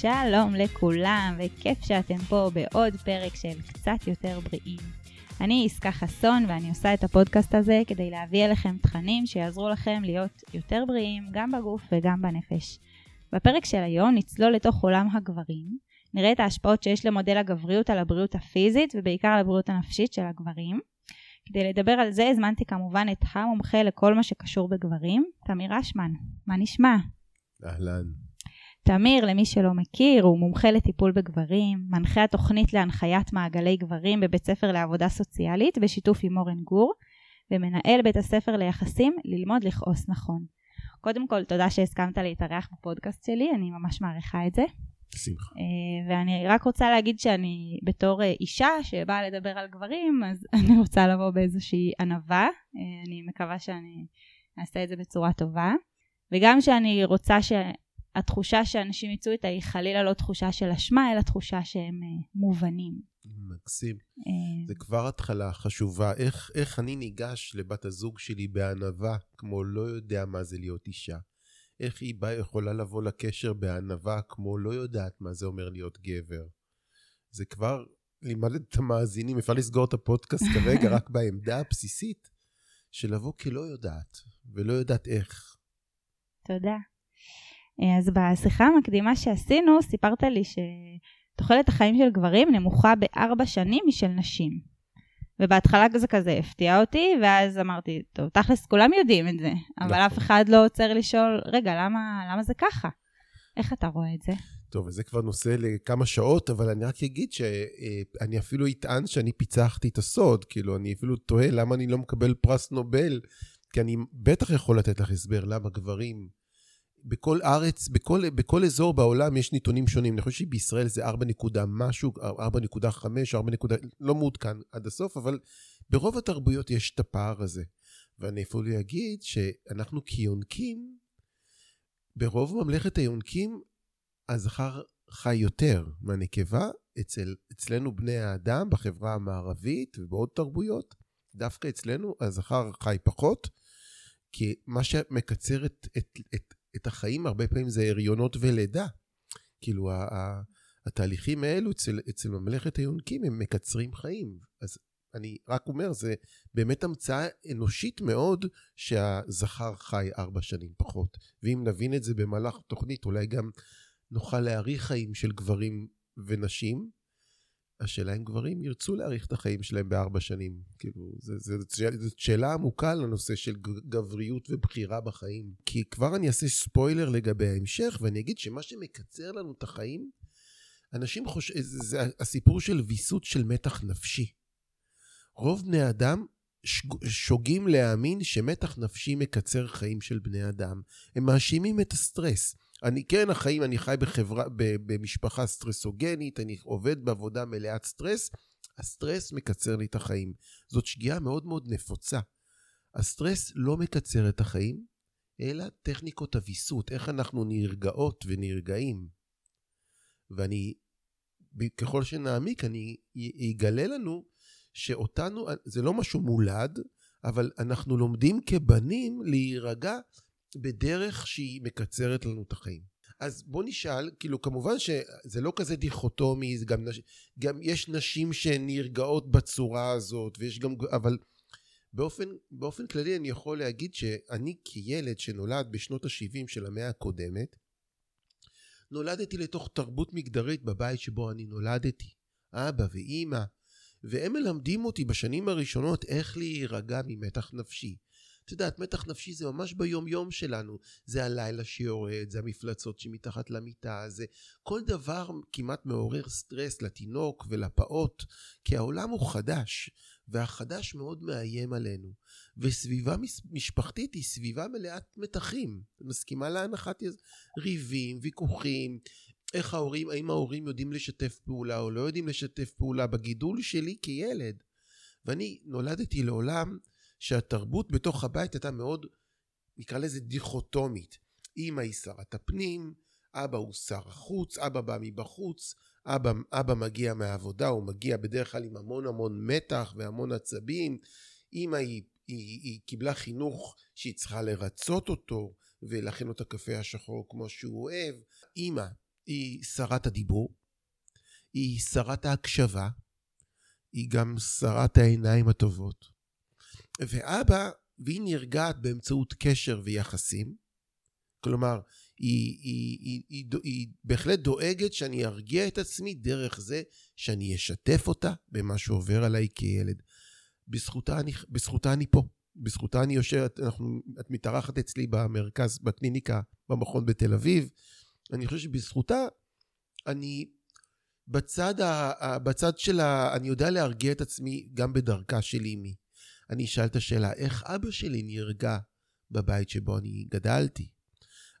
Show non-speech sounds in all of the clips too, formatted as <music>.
שלום לכולם, וכיף שאתם פה בעוד פרק של קצת יותר בריאים. אני עסקה חסון ואני עושה את הפודקאסט הזה כדי להביא אליכם תכנים שיעזרו לכם להיות יותר בריאים גם בגוף וגם בנפש. בפרק של היום נצלול לתוך עולם הגברים, נראה את ההשפעות שיש למודל הגבריות על הבריאות הפיזית ובעיקר על הבריאות הנפשית של הגברים. כדי לדבר על זה הזמנתי כמובן את המומחה לכל מה שקשור בגברים, תמיר אשמן. מה נשמע? אהלן. תמיר, למי שלא מכיר, הוא מומחה לטיפול בגברים, מנחה התוכנית להנחיית מעגלי גברים בבית ספר לעבודה סוציאלית בשיתוף עם אורן גור, ומנהל בית הספר ליחסים ללמוד לכעוס נכון. קודם כל, תודה שהסכמת להתארח בפודקאסט שלי, אני ממש מעריכה את זה. שמחה. אה, ואני רק רוצה להגיד שאני בתור אה, אישה שבאה לדבר על גברים, אז <laughs> אני רוצה לבוא באיזושהי ענווה. אה, אני מקווה שאני אעשה את זה בצורה טובה. וגם שאני רוצה שהתחושה שאנשים יצאו איתה היא חלילה לא תחושה של אשמה, אלא תחושה שהם מובנים. מקסים. זה כבר התחלה חשובה. איך, איך אני ניגש לבת הזוג שלי בענווה, כמו לא יודע מה זה להיות אישה? איך היא באה יכולה לבוא לקשר בענווה כמו לא יודעת מה זה אומר להיות גבר. זה כבר לימד את המאזינים, אפשר לסגור את הפודקאסט כרגע <laughs> רק בעמדה הבסיסית של לבוא כלא יודעת, ולא יודעת איך. תודה. אז בשיחה המקדימה שעשינו, סיפרת לי שתוחלת החיים של גברים נמוכה בארבע שנים משל נשים. ובהתחלה זה כזה הפתיע אותי, ואז אמרתי, טוב, תכלס כולם יודעים את זה, אבל נכון. אף אחד לא עוצר לשאול, רגע, למה, למה זה ככה? איך אתה רואה את זה? טוב, וזה כבר נושא לכמה שעות, אבל אני רק אגיד שאני אפילו אטען שאני פיצחתי את הסוד, כאילו, אני אפילו תוהה למה אני לא מקבל פרס נובל, כי אני בטח יכול לתת לך הסבר למה גברים בכל ארץ, בכל, בכל אזור בעולם יש נתונים שונים. אני חושב שבישראל זה 4 נקודה משהו, 4.5, 4 נקודה, לא מעודכן עד הסוף, אבל ברוב התרבויות יש את הפער הזה. ואני אפילו אגיד שאנחנו כיונקים, ברוב ממלכת היונקים, הזכר חי יותר מהנקבה. אצל, אצלנו בני האדם, בחברה המערבית ובעוד תרבויות, דווקא אצלנו הזכר חי פחות, כי מה שמקצר את, את, את, את החיים הרבה פעמים זה הריונות ולידה. כאילו, התהליכים האלו אצל, אצל ממלכת היונקים הם מקצרים חיים. אז אני רק אומר, זה באמת המצאה אנושית מאוד שהזכר חי ארבע שנים פחות. ואם נבין את זה במהלך תוכנית, אולי גם נוכל להאריך חיים של גברים ונשים. השאלה אם גברים ירצו להאריך את החיים שלהם בארבע שנים. כאילו, זאת שאלה עמוקה לנושא של גבריות ובחירה בחיים. כי כבר אני אעשה ספוילר לגבי ההמשך, ואני אגיד שמה שמקצר לנו את החיים, אנשים חושבים, זה, זה הסיפור של ויסות של מתח נפשי. רוב בני אדם שוגים להאמין שמתח נפשי מקצר חיים של בני אדם. הם מאשימים את הסטרס. אני כן, החיים, אני חי בחברה, במשפחה סטרסוגנית, אני עובד בעבודה מלאת סטרס, הסטרס מקצר לי את החיים. זאת שגיאה מאוד מאוד נפוצה. הסטרס לא מקצר את החיים, אלא טכניקות הוויסות, איך אנחנו נרגעות ונרגעים. ואני, ככל שנעמיק, אני אגלה לנו שאותנו, זה לא משהו מולד, אבל אנחנו לומדים כבנים להירגע בדרך שהיא מקצרת לנו את החיים. אז בוא נשאל, כאילו כמובן שזה לא כזה דיכוטומי, גם, נש... גם יש נשים שנרגעות בצורה הזאת, ויש גם, אבל באופן, באופן כללי אני יכול להגיד שאני כילד שנולד בשנות ה-70 של המאה הקודמת, נולדתי לתוך תרבות מגדרית בבית שבו אני נולדתי. אבא ואימא, והם מלמדים אותי בשנים הראשונות איך להירגע ממתח נפשי. את יודעת, מתח נפשי זה ממש ביום יום שלנו. זה הלילה שיורד, זה המפלצות שמתחת למיטה, זה כל דבר כמעט מעורר סטרס לתינוק ולפעוט, כי העולם הוא חדש, והחדש מאוד מאיים עלינו. וסביבה משפחתית היא סביבה מלאת מתחים. את מסכימה להנחת ריבים, ויכוחים, איך ההורים, האם ההורים יודעים לשתף פעולה או לא יודעים לשתף פעולה בגידול שלי כילד. ואני נולדתי לעולם שהתרבות בתוך הבית הייתה מאוד, נקרא לזה דיכוטומית. אמא היא שרת הפנים, אבא הוא שר החוץ, אבא בא מבחוץ, אבא, אבא מגיע מהעבודה, הוא מגיע בדרך כלל עם המון המון מתח והמון עצבים, אמא היא, היא, היא קיבלה חינוך שהיא צריכה לרצות אותו ולהכין לו את הקפה השחור כמו שהוא אוהב, אמא היא שרת הדיבור, היא שרת ההקשבה, היא גם שרת העיניים הטובות. ואבא, והיא נרגעת באמצעות קשר ויחסים, כלומר, היא, היא, היא, היא, היא, היא בהחלט דואגת שאני ארגיע את עצמי דרך זה שאני אשתף אותה במה שעובר עליי כילד. בזכותה אני, בזכותה אני פה. בזכותה אני יושב, אנחנו, את מתארחת אצלי במרכז, בקליניקה, במכון בתל אביב. אני חושב שבזכותה אני בצד, ה, בצד של ה... אני יודע להרגיע את עצמי גם בדרכה של אימי. אני אשאל את השאלה, איך אבא שלי נרגע בבית שבו אני גדלתי?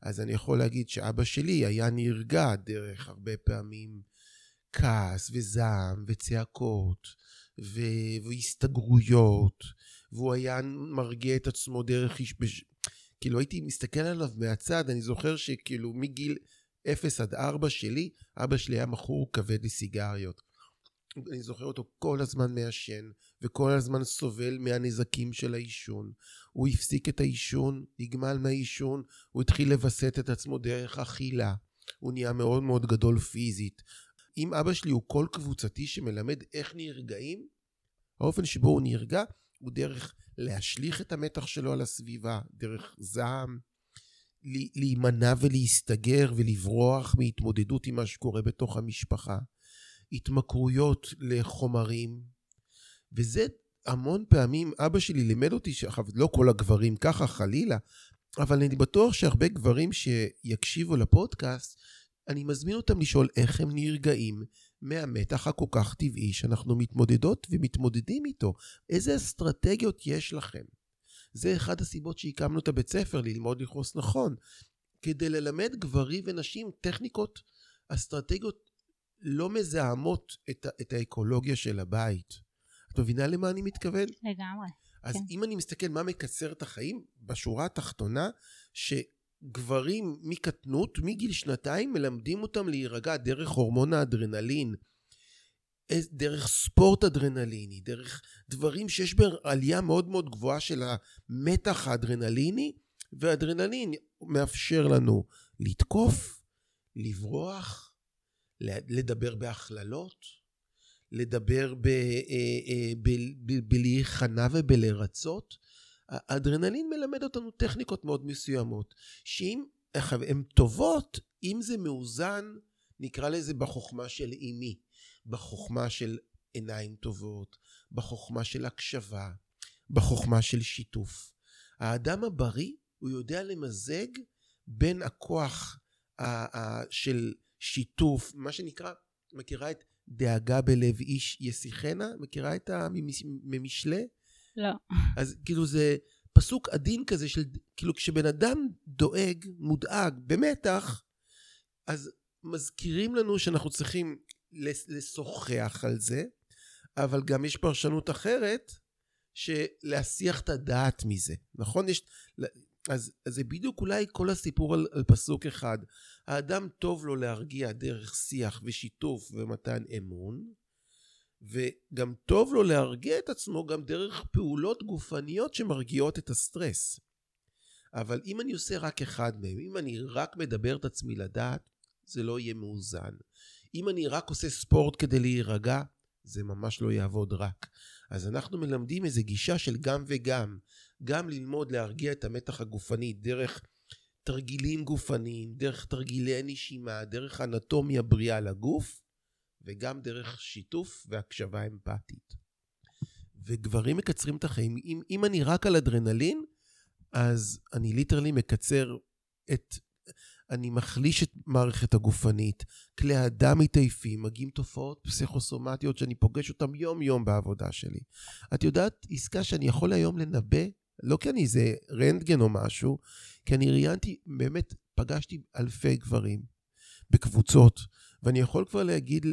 אז אני יכול להגיד שאבא שלי היה נרגע דרך הרבה פעמים כעס וזעם וצעקות ו- והסתגרויות, והוא היה מרגיע את עצמו דרך איש... בש... כאילו הייתי מסתכל עליו מהצד, אני זוכר שכאילו מגיל 0 עד 4 שלי, אבא שלי היה מכור כבד לסיגריות. אני זוכר אותו כל הזמן מעשן, וכל הזמן סובל מהנזקים של העישון. הוא הפסיק את העישון, נגמל מהעישון, הוא התחיל לווסת את עצמו דרך אכילה. הוא נהיה מאוד מאוד גדול פיזית. אם אבא שלי הוא קול קבוצתי שמלמד איך נרגעים, האופן שבו הוא נרגע הוא דרך להשליך את המתח שלו על הסביבה, דרך זעם, להימנע ולהסתגר ולברוח מהתמודדות עם מה שקורה בתוך המשפחה. התמכרויות לחומרים, וזה המון פעמים, אבא שלי לימד אותי, עכשיו לא כל הגברים ככה חלילה, אבל אני בטוח שהרבה גברים שיקשיבו לפודקאסט, אני מזמין אותם לשאול איך הם נרגעים מהמתח הכל כך טבעי שאנחנו מתמודדות ומתמודדים איתו. איזה אסטרטגיות יש לכם? זה אחד הסיבות שהקמנו את הבית ספר, ללמוד לכעוס נכון, כדי ללמד גברים ונשים טכניקות, אסטרטגיות לא מזהמות את, את האקולוגיה של הבית. את מבינה למה אני מתכוון? לגמרי. אז כן. אם אני מסתכל מה מקצר את החיים, בשורה התחתונה, שגברים מקטנות, מגיל שנתיים, מלמדים אותם להירגע דרך הורמון האדרנלין, דרך ספורט אדרנליני, דרך דברים שיש בהם עלייה מאוד מאוד גבוהה של המתח האדרנליני, ואדרנלין מאפשר לנו לתקוף, לברוח, לדבר בהכללות, לדבר אה, אה, בלהיכנע ובלרצות. האדרנלין מלמד אותנו טכניקות מאוד מסוימות, שאם הן טובות, אם זה מאוזן, נקרא לזה בחוכמה של אימי, בחוכמה של עיניים טובות, בחוכמה של הקשבה, בחוכמה של שיתוף. האדם הבריא, הוא יודע למזג בין הכוח של שיתוף, מה שנקרא, מכירה את דאגה בלב איש ישיחנה? מכירה את הממשלי? לא. אז כאילו זה פסוק עדין כזה של, כאילו כשבן אדם דואג, מודאג, במתח, אז מזכירים לנו שאנחנו צריכים לשוחח על זה, אבל גם יש פרשנות אחרת, שלהסיח את הדעת מזה, נכון? יש, אז, אז זה בדיוק אולי כל הסיפור על, על פסוק אחד. האדם טוב לו להרגיע דרך שיח ושיתוף ומתן אמון, וגם טוב לו להרגיע את עצמו גם דרך פעולות גופניות שמרגיעות את הסטרס. אבל אם אני עושה רק אחד מהם, אם אני רק מדבר את עצמי לדעת, זה לא יהיה מאוזן. אם אני רק עושה ספורט כדי להירגע, זה ממש לא יעבוד רק. אז אנחנו מלמדים איזו גישה של גם וגם. גם ללמוד להרגיע את המתח הגופני דרך תרגילים גופניים, דרך תרגילי נשימה, דרך אנטומיה בריאה לגוף, וגם דרך שיתוף והקשבה אמפתית. וגברים מקצרים את החיים. אם, אם אני רק על אדרנלין, אז אני ליטרלי מקצר את... אני מחליש את מערכת הגופנית, כלי הדם מתעייפים, מגיעים תופעות פסיכוסומטיות שאני פוגש אותן יום-יום בעבודה שלי. את יודעת, עסקה שאני יכול היום לנבא לא כי אני איזה רנטגן או משהו, כי אני ראיינתי, באמת, פגשתי אלפי גברים בקבוצות, ואני יכול כבר להגיד,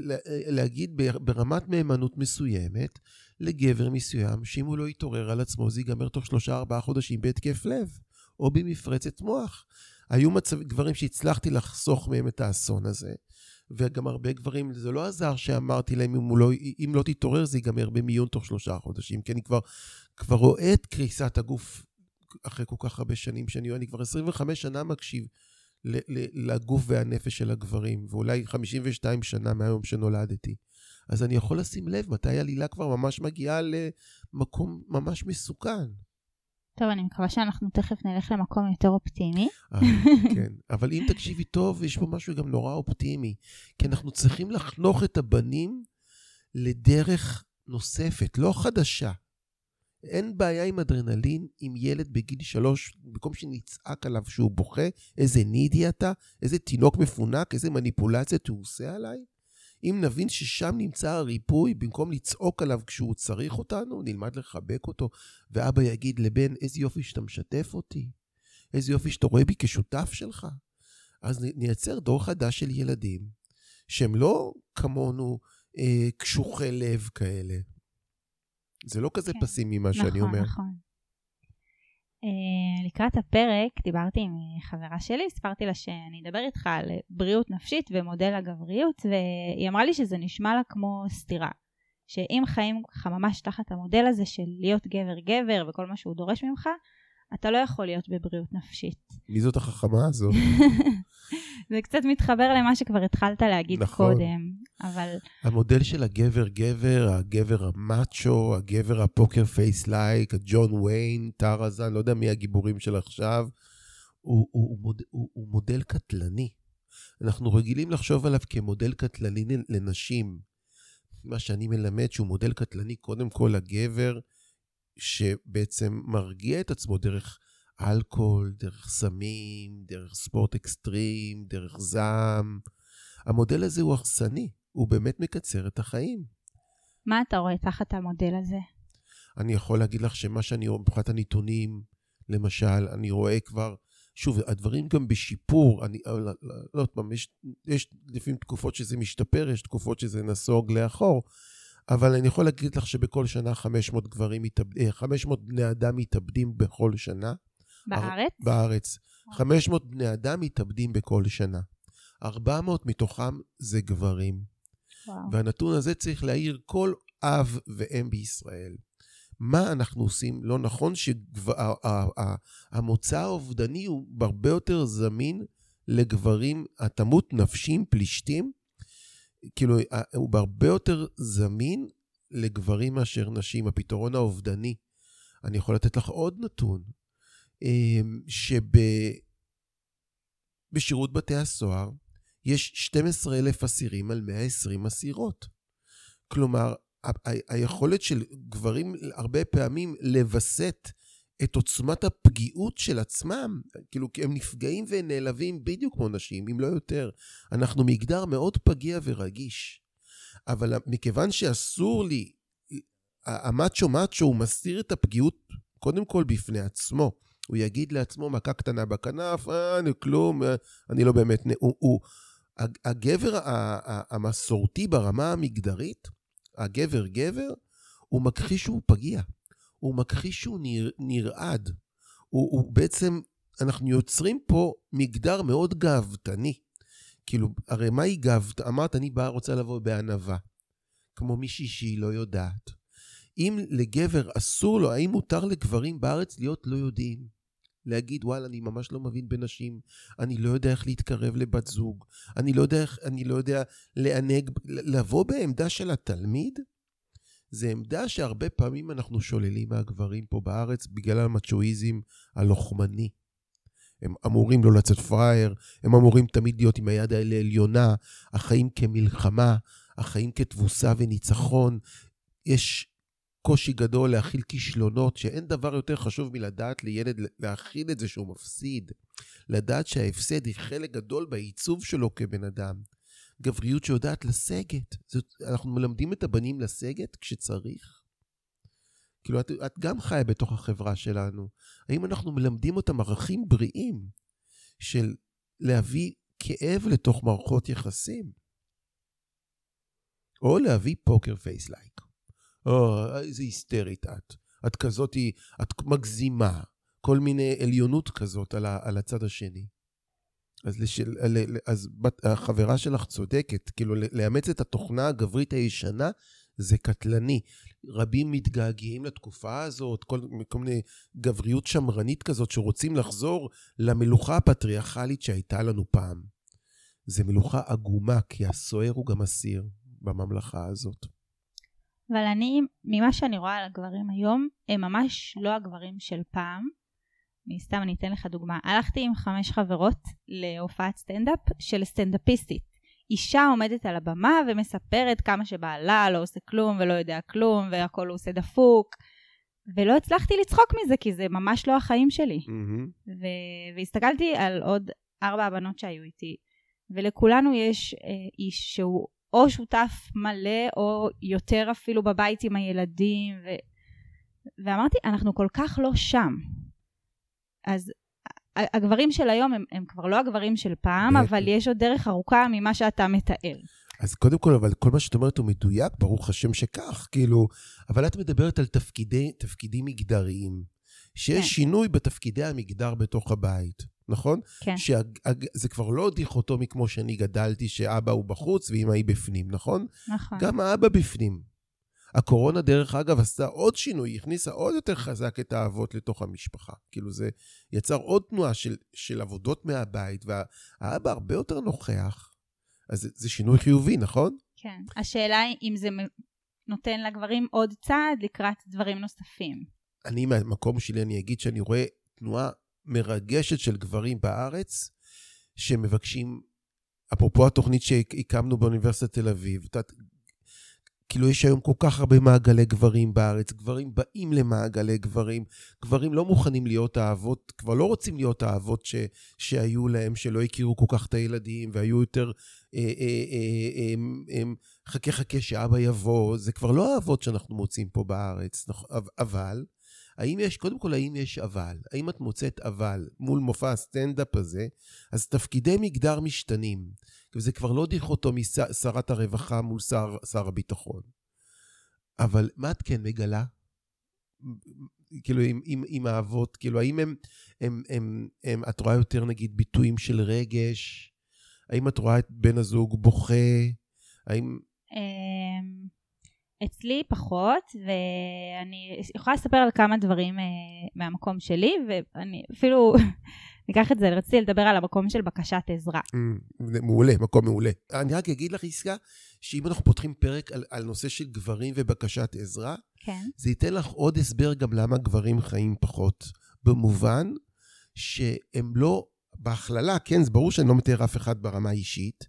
להגיד ברמת מהימנות מסוימת לגבר מסוים, שאם הוא לא יתעורר על עצמו, זה ייגמר תוך שלושה ארבעה חודשים בהתקף לב, או במפרצת מוח. היו מצב, גברים שהצלחתי לחסוך מהם את האסון הזה, וגם הרבה גברים, זה לא עזר שאמרתי להם, אם, לא, אם לא תתעורר זה ייגמר במיון תוך שלושה חודשים, כי אני כבר, כבר רואה את קריסת הגוף אחרי כל כך הרבה שנים שאני אני כבר 25 שנה מקשיב לגוף והנפש של הגברים, ואולי 52 שנה מהיום שנולדתי. אז אני יכול לשים לב מתי הלילה כבר ממש מגיעה למקום ממש מסוכן. טוב, אני מקווה שאנחנו תכף נלך למקום יותר אופטימי. אה, כן, אבל אם תקשיבי טוב, יש פה משהו גם נורא אופטימי. כי אנחנו צריכים לחנוך את הבנים לדרך נוספת, לא חדשה. אין בעיה עם אדרנלין אם ילד בגיל שלוש, במקום שנצעק עליו שהוא בוכה, איזה נידי אתה, איזה תינוק מפונק, איזה מניפולציה הוא עושה עליי. אם נבין ששם נמצא הריפוי, במקום לצעוק עליו כשהוא צריך אותנו, נלמד לחבק אותו, ואבא יגיד לבן, איזה יופי שאתה משתף אותי, איזה יופי שאתה רואה בי כשותף שלך. אז נייצר דור חדש של ילדים, שהם לא כמונו אה, קשוחי לב כאלה. זה לא כזה כן. פסימי מה נכון, שאני אומר. נכון, נכון. לקראת הפרק דיברתי עם חברה שלי, סיפרתי לה שאני אדבר איתך על בריאות נפשית ומודל הגבריות, והיא אמרה לי שזה נשמע לה כמו סתירה. שאם חיים ככה ממש תחת המודל הזה של להיות גבר-גבר וכל מה שהוא דורש ממך, אתה לא יכול להיות בבריאות נפשית. מי זאת החכמה הזו? <laughs> זה קצת מתחבר למה שכבר התחלת להגיד נכון. קודם, אבל... המודל של הגבר-גבר, הגבר המאצ'ו, הגבר ה poker face like, הג'ון ויין, טרזן, לא יודע מי הגיבורים של עכשיו, הוא, הוא, הוא, מוד, הוא, הוא מודל קטלני. אנחנו רגילים לחשוב עליו כמודל קטלני לנשים. מה שאני מלמד שהוא מודל קטלני, קודם כל הגבר, שבעצם מרגיע את עצמו דרך אלכוהול, דרך סמים, דרך ספורט אקסטרים, דרך זעם. המודל הזה הוא הרסני, הוא באמת מקצר את החיים. מה אתה רואה תחת המודל הזה? אני יכול להגיד לך שמה שאני רואה מבחינת הנתונים, למשל, אני רואה כבר, שוב, הדברים גם בשיפור, אני, לא, לא, לא עוד פעם, יש, יש לפעמים תקופות שזה משתפר, יש תקופות שזה נסוג לאחור, אבל אני יכול להגיד לך שבכל שנה 500 גברים מתאבדים, 500 בני אדם מתאבדים בכל שנה. בארץ? בארץ. 500 בני אדם מתאבדים בכל שנה. 400 מתוכם זה גברים. וואו. והנתון הזה צריך להעיר כל אב ואם בישראל. מה אנחנו עושים? לא נכון שהמוצא האובדני הוא הרבה יותר זמין לגברים, התמות נפשים, פלישתים, כאילו, הוא בהרבה יותר זמין לגברים מאשר נשים. הפתרון האובדני. אני יכול לתת לך עוד נתון, אמ, שבשירות בתי הסוהר יש 12,000 אסירים על 120 אסירות. כלומר, היכולת של גברים הרבה פעמים לווסת את עוצמת הפגיעות של עצמם, כאילו, כי הם נפגעים ונעלבים בדיוק כמו נשים, אם לא יותר. אנחנו מגדר מאוד פגיע ורגיש. אבל מכיוון שאסור לי, המאצ'ו מאצ'ו, הוא מסתיר את הפגיעות קודם כל בפני עצמו. הוא יגיד לעצמו מכה קטנה בכנף, אה, אני כלום, אה, אני לא באמת... הוא, הוא, הגבר המסורתי ברמה המגדרית, הגבר גבר, הוא מכחיש שהוא פגיע. הוא מכחיש שהוא נר, נרעד. הוא, הוא בעצם, אנחנו יוצרים פה מגדר מאוד גאוותני. כאילו, הרי מהי גאוות? אמרת, אני באה, רוצה לבוא בענווה. כמו מישהי שהיא לא יודעת. אם לגבר אסור לו, האם מותר לגברים בארץ להיות לא יודעים? להגיד, וואלה, אני ממש לא מבין בנשים, אני לא יודע איך להתקרב לבת זוג, אני לא יודע איך, אני לא יודע לענג, לבוא בעמדה של התלמיד? זה עמדה שהרבה פעמים אנחנו שוללים מהגברים פה בארץ בגלל המצ'ואיזם הלוחמני. הם אמורים לא לצאת פראייר, הם אמורים תמיד להיות עם היד האלה עליונה, החיים כמלחמה, החיים כתבוסה וניצחון. יש קושי גדול להכיל כישלונות, שאין דבר יותר חשוב מלדעת לילד להכיל את זה שהוא מפסיד. לדעת שההפסד היא חלק גדול בעיצוב שלו כבן אדם. גבריות שיודעת לסגת. זאת, אנחנו מלמדים את הבנים לסגת כשצריך. כאילו, את, את גם חיה בתוך החברה שלנו. האם אנחנו מלמדים אותם ערכים בריאים של להביא כאב לתוך מערכות יחסים? או להביא poker face like. או, איזה היסטרית את. את כזאתי, את מגזימה. כל מיני עליונות כזאת על, ה, על הצד השני. אז, לשל, אז החברה שלך צודקת, כאילו לאמץ את התוכנה הגברית הישנה זה קטלני. רבים מתגעגעים לתקופה הזאת, כל, כל מיני גבריות שמרנית כזאת, שרוצים לחזור למלוכה הפטריארכלית שהייתה לנו פעם. זה מלוכה עגומה, כי הסוער הוא גם אסיר בממלכה הזאת. אבל אני, ממה שאני רואה על הגברים היום, הם ממש לא הגברים של פעם. סתם אני אתן לך דוגמה. הלכתי עם חמש חברות להופעת סטנדאפ של סטנדאפיסטית. אישה עומדת על הבמה ומספרת כמה שבעלה לא עושה כלום ולא יודע כלום והכל הוא עושה דפוק. ולא הצלחתי לצחוק מזה כי זה ממש לא החיים שלי. Mm-hmm. ו- והסתכלתי על עוד ארבע הבנות שהיו איתי, ולכולנו יש אה, איש שהוא או שותף מלא או יותר אפילו בבית עם הילדים, ו- ואמרתי, אנחנו כל כך לא שם. אז הגברים של היום הם, הם כבר לא הגברים של פעם, אבל יש עוד דרך ארוכה ממה שאתה מתאר. אז קודם כל, אבל כל מה שאת אומרת הוא מדויק, ברוך השם שכך, כאילו, אבל את מדברת על תפקידי, תפקידים מגדריים, שיש כן. שינוי בתפקידי המגדר בתוך הבית, נכון? כן. שזה כבר לא דיכוטומי כמו שאני גדלתי, שאבא הוא בחוץ ואמא היא בפנים, נכון? נכון. גם האבא בפנים. הקורונה, דרך אגב, עשתה עוד שינוי, היא הכניסה עוד יותר חזק את האבות לתוך המשפחה. כאילו זה יצר עוד תנועה של, של עבודות מהבית, והאבא הרבה יותר נוכח. אז זה, זה שינוי חיובי, נכון? כן. השאלה היא אם זה נותן לגברים עוד צעד לקראת דברים נוספים. אני, מהמקום שלי, אני אגיד שאני רואה תנועה מרגשת של גברים בארץ, שמבקשים, אפרופו התוכנית שהקמנו באוניברסיטת תל אביב, כאילו יש היום כל כך הרבה מעגלי גברים בארץ, גברים באים למעגלי גברים, גברים לא מוכנים להיות האבות, כבר לא רוצים להיות האבות ש, שהיו להם, שלא הכירו כל כך את הילדים, והיו יותר אה, אה, אה, חכה חכה שאבא יבוא, זה כבר לא האבות שאנחנו מוצאים פה בארץ, אבל, האם יש, קודם כל, האם יש אבל? האם את מוצאת אבל מול מופע הסטנדאפ הזה? אז תפקידי מגדר משתנים. וזה כבר לא דיכוטומי שרת הרווחה מול שר, שר הביטחון. אבל מה את כן מגלה? כאילו, עם, עם, עם האבות, כאילו, האם הם, הם, הם, הם, את רואה יותר, נגיד, ביטויים של רגש? האם את רואה את בן הזוג בוכה? האם... אצלי פחות, ואני יכולה לספר על כמה דברים אה, מהמקום שלי, ואני אפילו <laughs> ניקח את זה, רציתי לדבר על המקום של בקשת עזרה. Mm, מעולה, מקום מעולה. אני רק אגיד לך, יסקה, שאם אנחנו פותחים פרק על, על נושא של גברים ובקשת עזרה, כן. זה ייתן לך עוד הסבר גם למה גברים חיים פחות. במובן שהם לא, בהכללה, כן, זה ברור שאני לא מתאר אף אחד ברמה האישית,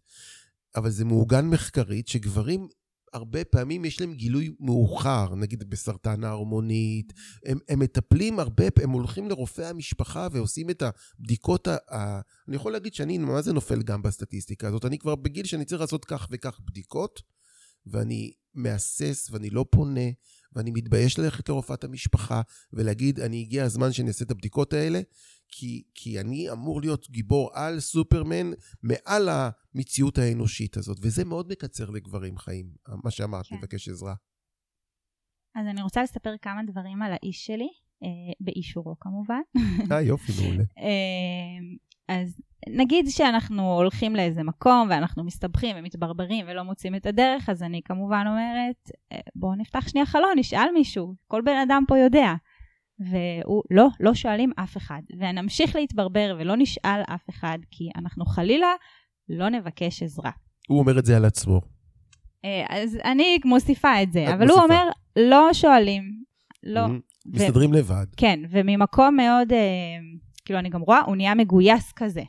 אבל זה מעוגן מחקרית שגברים הרבה פעמים יש להם גילוי מאוחר, נגיד בסרטן ההרמונית, הם, הם מטפלים הרבה, הם הולכים לרופא המשפחה ועושים את הבדיקות, ה, ה, אני יכול להגיד שאני, מה זה נופל גם בסטטיסטיקה הזאת? אני כבר בגיל שאני צריך לעשות כך וכך בדיקות, ואני מהסס ואני לא פונה, ואני מתבייש ללכת לרופאת המשפחה ולהגיד, אני הגיע הזמן שאני אעשה את הבדיקות האלה, כי, כי אני אמור להיות גיבור על סופרמן מעל המציאות האנושית הזאת, וזה מאוד מקצר לגברים חיים, מה שאמרת, כן. לבקש עזרה. אז אני רוצה לספר כמה דברים על האיש שלי, אה, באישורו כמובן. אה, יופי, מעולה. <laughs> אה, אז נגיד שאנחנו הולכים לאיזה מקום ואנחנו מסתבכים ומתברברים ולא מוצאים את הדרך, אז אני כמובן אומרת, אה, בואו נפתח שנייה חלון, נשאל מישהו, כל בן אדם פה יודע. והוא, לא, לא שואלים אף אחד. ונמשיך להתברבר ולא נשאל אף אחד, כי אנחנו חלילה לא נבקש עזרה. הוא אומר את זה על עצמו. אה, אז אני מוסיפה את זה, אבל מוסיפה. הוא אומר, לא שואלים. לא. Mm-hmm. מסתדרים לבד. כן, וממקום מאוד, אה, כאילו, אני גם רואה, הוא נהיה מגויס כזה.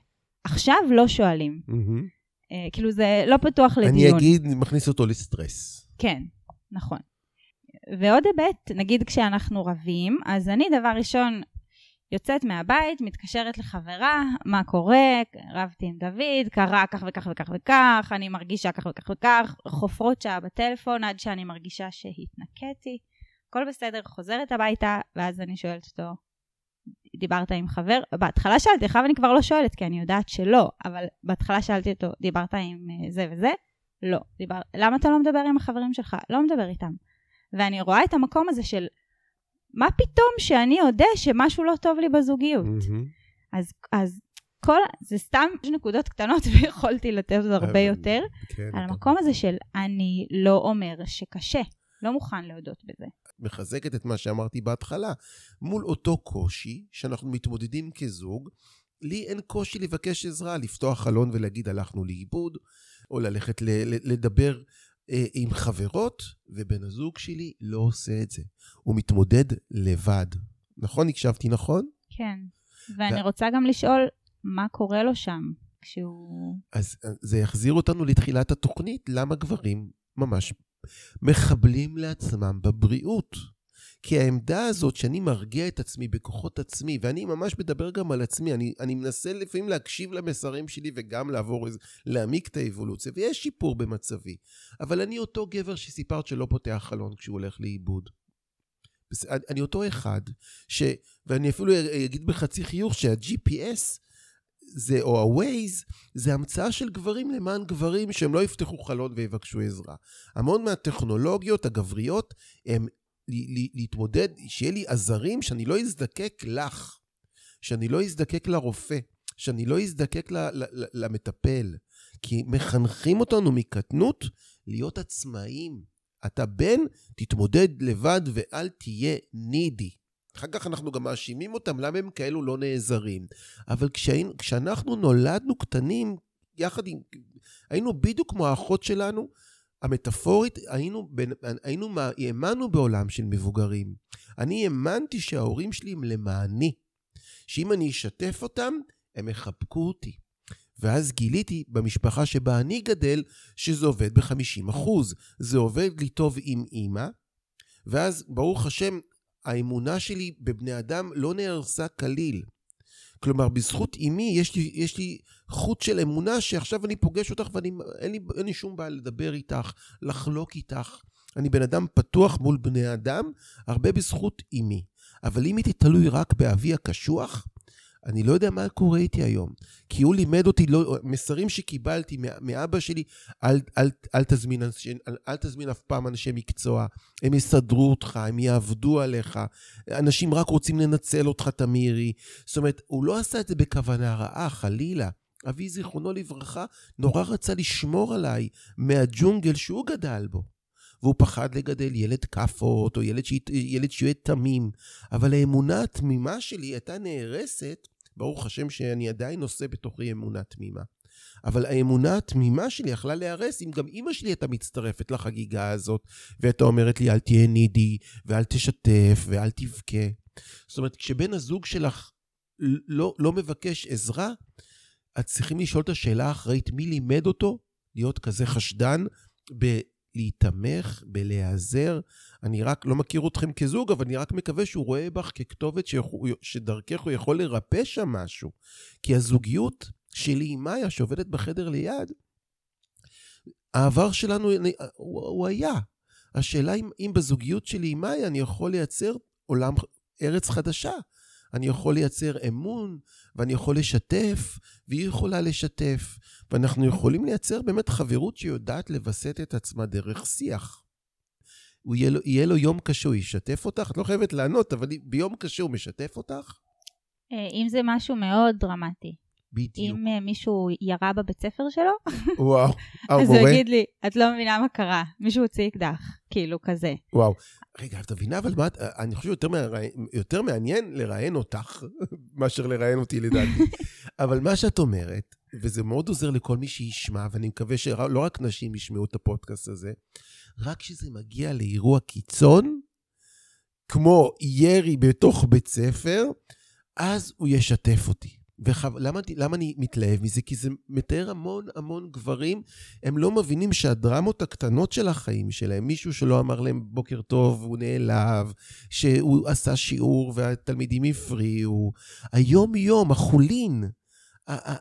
עכשיו לא שואלים. Mm-hmm. אה, כאילו, זה לא פתוח לדיון. אני אגיד, מכניס אותו לסטרס. כן, נכון. ועוד היבט, נגיד כשאנחנו רבים, אז אני דבר ראשון יוצאת מהבית, מתקשרת לחברה, מה קורה, רבתי עם דוד, קרה כך וכך וכך וכך, אני מרגישה כך וכך וכך, חופרות שעה בטלפון עד שאני מרגישה שהתנקיתי, הכל בסדר, חוזרת הביתה, ואז אני שואלת אותו, דיברת עם חבר? בהתחלה שאלתי, עכשיו אני כבר לא שואלת, כי אני יודעת שלא, אבל בהתחלה שאלתי אותו, דיברת עם אה, זה וזה? לא. דיבר... למה אתה לא מדבר עם החברים שלך? לא מדבר איתם. ואני רואה את המקום הזה של מה פתאום שאני אודה שמשהו לא טוב לי בזוגיות. Mm-hmm. אז, אז כל, זה סתם נקודות קטנות <laughs> ויכולתי לתת עוד הרבה יותר, כן, על המקום הזה של אני לא אומר שקשה. לא מוכן להודות בזה. מחזקת את מה שאמרתי בהתחלה. מול אותו קושי שאנחנו מתמודדים כזוג, לי אין קושי לבקש עזרה, לפתוח חלון ולהגיד הלכנו לאיבוד, או ללכת ל- לדבר עם חברות, ובן הזוג שלי לא עושה את זה. הוא מתמודד לבד. נכון? הקשבתי נכון? כן. ואני ו... רוצה גם לשאול, מה קורה לו שם כשהוא... אז זה יחזיר אותנו לתחילת התוכנית, למה גברים ממש מחבלים לעצמם בבריאות. כי העמדה הזאת שאני מרגיע את עצמי בכוחות עצמי, ואני ממש מדבר גם על עצמי, אני, אני מנסה לפעמים להקשיב למסרים שלי וגם לעבור, להעמיק את האבולוציה, ויש שיפור במצבי. אבל אני אותו גבר שסיפרת שלא פותח חלון כשהוא הולך לאיבוד. אני אותו אחד, ש... ואני אפילו אגיד בחצי חיוך שה-GPS זה, או ה-Waze, זה המצאה של גברים למען גברים שהם לא יפתחו חלון ויבקשו עזרה. המון מהטכנולוגיות הגבריות הם להתמודד, שיהיה לי עזרים שאני לא אזדקק לך, שאני לא אזדקק לרופא, שאני לא אזדקק למטפל. כי מחנכים אותנו מקטנות להיות עצמאים. אתה בן, תתמודד לבד ואל תהיה נידי. אחר כך אנחנו גם מאשימים אותם למה הם כאלו לא נעזרים. אבל כשהיינו, כשאנחנו נולדנו קטנים, יחד עם... היינו בדיוק כמו האחות שלנו, המטאפורית, היינו, היינו, האמנו בעולם של מבוגרים. אני האמנתי שההורים שלי הם למעני. שאם אני אשתף אותם, הם יחבקו אותי. ואז גיליתי במשפחה שבה אני גדל, שזה עובד ב-50%. זה עובד לי טוב עם אימא, ואז ברוך השם, האמונה שלי בבני אדם לא נהרסה כליל. כלומר, בזכות אימי יש לי, יש לי חוט של אמונה שעכשיו אני פוגש אותך ואין לי, לי שום בעיה לדבר איתך, לחלוק איתך. אני בן אדם פתוח מול בני אדם, הרבה בזכות אימי. אבל אם הייתי תלוי רק באבי הקשוח, אני לא יודע מה קורה איתי היום. כי הוא לימד אותי, לא, מסרים שקיבלתי מאבא שלי, אל, אל, אל, תזמין, אל, אל תזמין אף פעם אנשי מקצוע, הם יסדרו אותך, הם יעבדו עליך, אנשים רק רוצים לנצל אותך, תמירי. זאת אומרת, הוא לא עשה את זה בכוונה רעה, חלילה. אבי, זיכרונו לברכה, נורא רצה לשמור עליי מהג'ונגל שהוא גדל בו. והוא פחד לגדל ילד כאפות, או ילד, ילד שיהיה תמים. אבל האמונה התמימה שלי הייתה נהרסת ברוך השם שאני עדיין נושא בתוכי אמונה תמימה. אבל האמונה התמימה שלי יכלה להיהרס אם גם אימא שלי הייתה מצטרפת לחגיגה הזאת, והייתה אומרת לי, אל תהיה נידי, ואל תשתף, ואל תבכה. זאת אומרת, כשבן הזוג שלך לא, לא מבקש עזרה, את צריכים לשאול את השאלה האחראית, מי לימד אותו להיות כזה חשדן בלהיתמך, בלהיעזר, אני רק לא מכיר אתכם כזוג, אבל אני רק מקווה שהוא רואה בך ככתובת שדרכך הוא יכול לרפא שם משהו. כי הזוגיות שלי עם מאיה, שעובדת בחדר ליד, העבר שלנו, הוא, הוא היה. השאלה אם, אם בזוגיות שלי עם מאיה אני יכול לייצר עולם, ארץ חדשה. אני יכול לייצר אמון, ואני יכול לשתף, והיא יכולה לשתף. ואנחנו יכולים לייצר באמת חברות שיודעת לווסת את עצמה דרך שיח. הוא יהיה לו, יהיה לו יום קשה, הוא ישתף אותך? את לא חייבת לענות, אבל ביום קשה הוא משתף אותך? אה, אם זה משהו מאוד דרמטי. בדיוק. אם אה, מישהו ירה בבית ספר שלו, וואו, <laughs> אז הוא יגיד לי, את לא מבינה מה קרה, מישהו הוציא אקדח, כאילו כזה. וואו. רגע, את מבינה, אבל מה, אני חושב יותר, מעניין, יותר מעניין לראיין אותך <laughs> מאשר לראיין אותי לדעתי. <laughs> אבל מה שאת אומרת, וזה מאוד עוזר לכל מי שישמע, ואני מקווה שלא רק נשים ישמעו את הפודקאסט הזה, רק כשזה מגיע לאירוע קיצון, כמו ירי בתוך בית ספר, אז הוא ישתף אותי. ולמה למה אני מתלהב מזה? כי זה מתאר המון המון גברים, הם לא מבינים שהדרמות הקטנות של החיים שלהם, מישהו שלא אמר להם בוקר טוב, הוא נעלב, שהוא עשה שיעור והתלמידים הפריעו, היום-יום, החולין,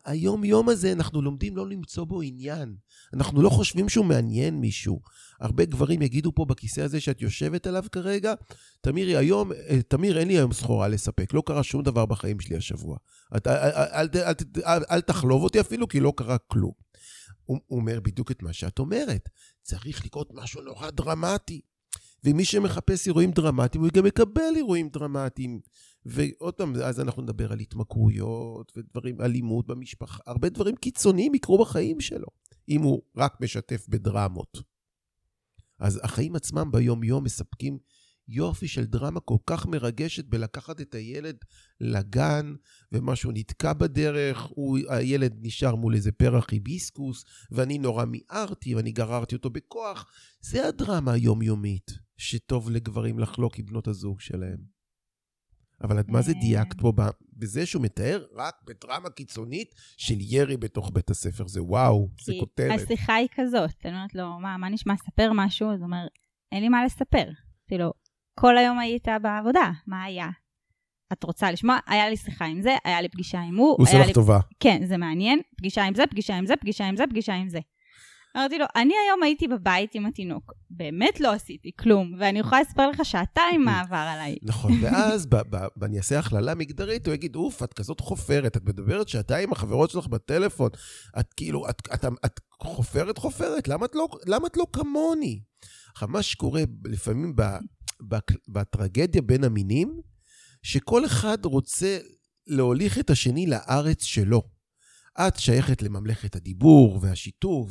היום-יום הזה, אנחנו לומדים לא למצוא בו עניין. אנחנו לא חושבים שהוא מעניין מישהו. הרבה גברים יגידו פה בכיסא הזה שאת יושבת עליו כרגע, תמירי, היום, אה, תמיר, אין לי היום סחורה לספק, לא קרה שום דבר בחיים שלי השבוע. את, אל, אל, אל, אל, אל, אל תחלוב אותי אפילו, כי לא קרה כלום. הוא אומר בדיוק את מה שאת אומרת. צריך לקרות משהו נורא דרמטי. ומי שמחפש אירועים דרמטיים, הוא גם מקבל אירועים דרמטיים. ועוד פעם, אז אנחנו נדבר על התמכרויות ודברים, אלימות במשפחה, הרבה דברים קיצוניים יקרו בחיים שלו, אם הוא רק משתף בדרמות. אז החיים עצמם ביום-יום מספקים יופי של דרמה כל כך מרגשת בלקחת את הילד לגן, ומשהו נתקע בדרך, הוא, הילד נשאר מול איזה פרח היביסקוס, ואני נורא מיהרתי, ואני גררתי אותו בכוח. זה הדרמה היומיומית, שטוב לגברים לחלוק עם בנות הזוג שלהם. אבל מה זה דייקת פה בזה שהוא מתאר רק בדרמה קיצונית של ירי בתוך בית הספר? זה וואו, זה כותרת. השיחה היא כזאת, אני אומרת לו, מה, מה נשמע, ספר משהו? אז הוא אומר, אין לי מה לספר. כאילו, כל היום היית בעבודה, מה היה? את רוצה לשמוע? היה לי שיחה עם זה, היה לי פגישה עם הוא. הוא עושה לך לי... טובה. כן, זה מעניין. פגישה עם זה, פגישה עם זה, פגישה עם זה, פגישה עם זה. אמרתי לו, אני היום הייתי בבית עם התינוק, באמת לא עשיתי כלום, ואני יכולה לספר לך שעתיים מה עבר עליי. נכון, ואז אני אעשה הכללה מגדרית, הוא יגיד, אוף, את כזאת חופרת, את מדברת שעתיים עם החברות שלך בטלפון, את כאילו, את, את, את, את חופרת חופרת, למה את לא, למה את לא כמוני? עכשיו, מה שקורה לפעמים ב, ב, בטרגדיה בין המינים, שכל אחד רוצה להוליך את השני לארץ שלו. את שייכת לממלכת הדיבור והשיתוף,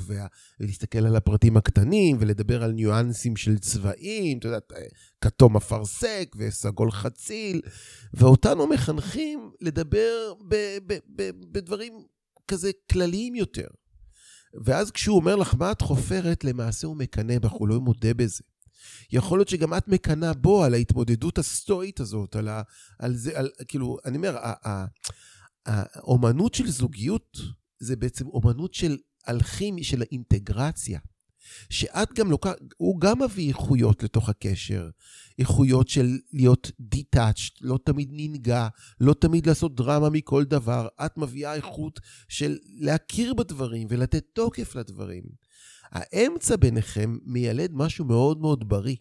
ולהסתכל על הפרטים הקטנים, ולדבר על ניואנסים של צבעים, את יודעת, כתום אפרסק וסגול חציל, ואותנו מחנכים לדבר ב- ב- ב- בדברים כזה כלליים יותר. ואז כשהוא אומר לך, מה את חופרת, למעשה הוא מקנא בך, הוא לא מודה בזה. יכול להיות שגם את מקנאה בו על ההתמודדות הסטואית הזאת, על, ה, על זה, על, כאילו, אני אומר, האומנות של זוגיות זה בעצם אומנות של אלכימי, של האינטגרציה. שאת גם לוקחת, הוא גם מביא איכויות לתוך הקשר. איכויות של להיות detached, לא תמיד ננגע, לא תמיד לעשות דרמה מכל דבר. את מביאה איכות של להכיר בדברים ולתת תוקף לדברים. האמצע ביניכם מיילד משהו מאוד מאוד בריא.